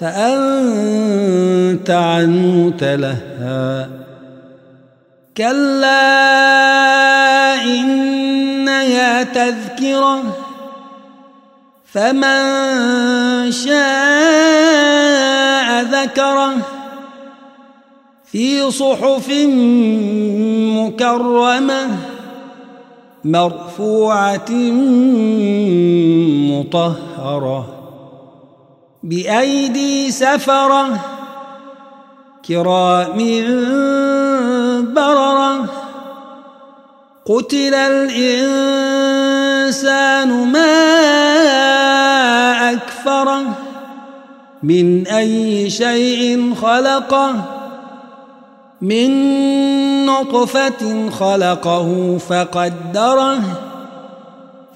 فأنت عنه تلهى. كلا إنها تذكرة فمن شاء ذكره في صحف مكرمة مرفوعة مطهرة. بأيدي سفرة كرام بررة. قتل الإنسان ما أكفره من أي شيء خلقه من نطفة خلقه فقدره.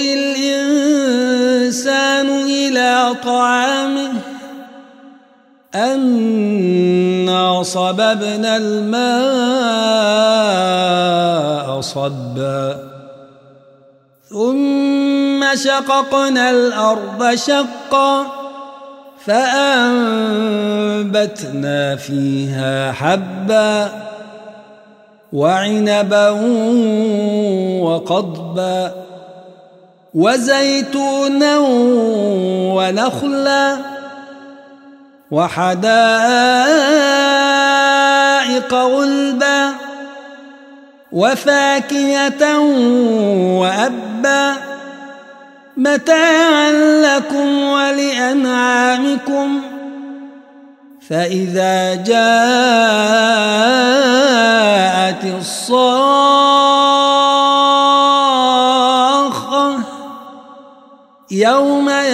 الإنسان إلى طعامه. أنا صببنا الماء صبا. ثم شققنا الأرض شقا. فأنبتنا فيها حبا وعنبا وقضبا. وزيتونا ونخلا وحدائق غلبا وفاكهة وأبا متاعا لكم ولأنعامكم فإذا جاءت الصاخة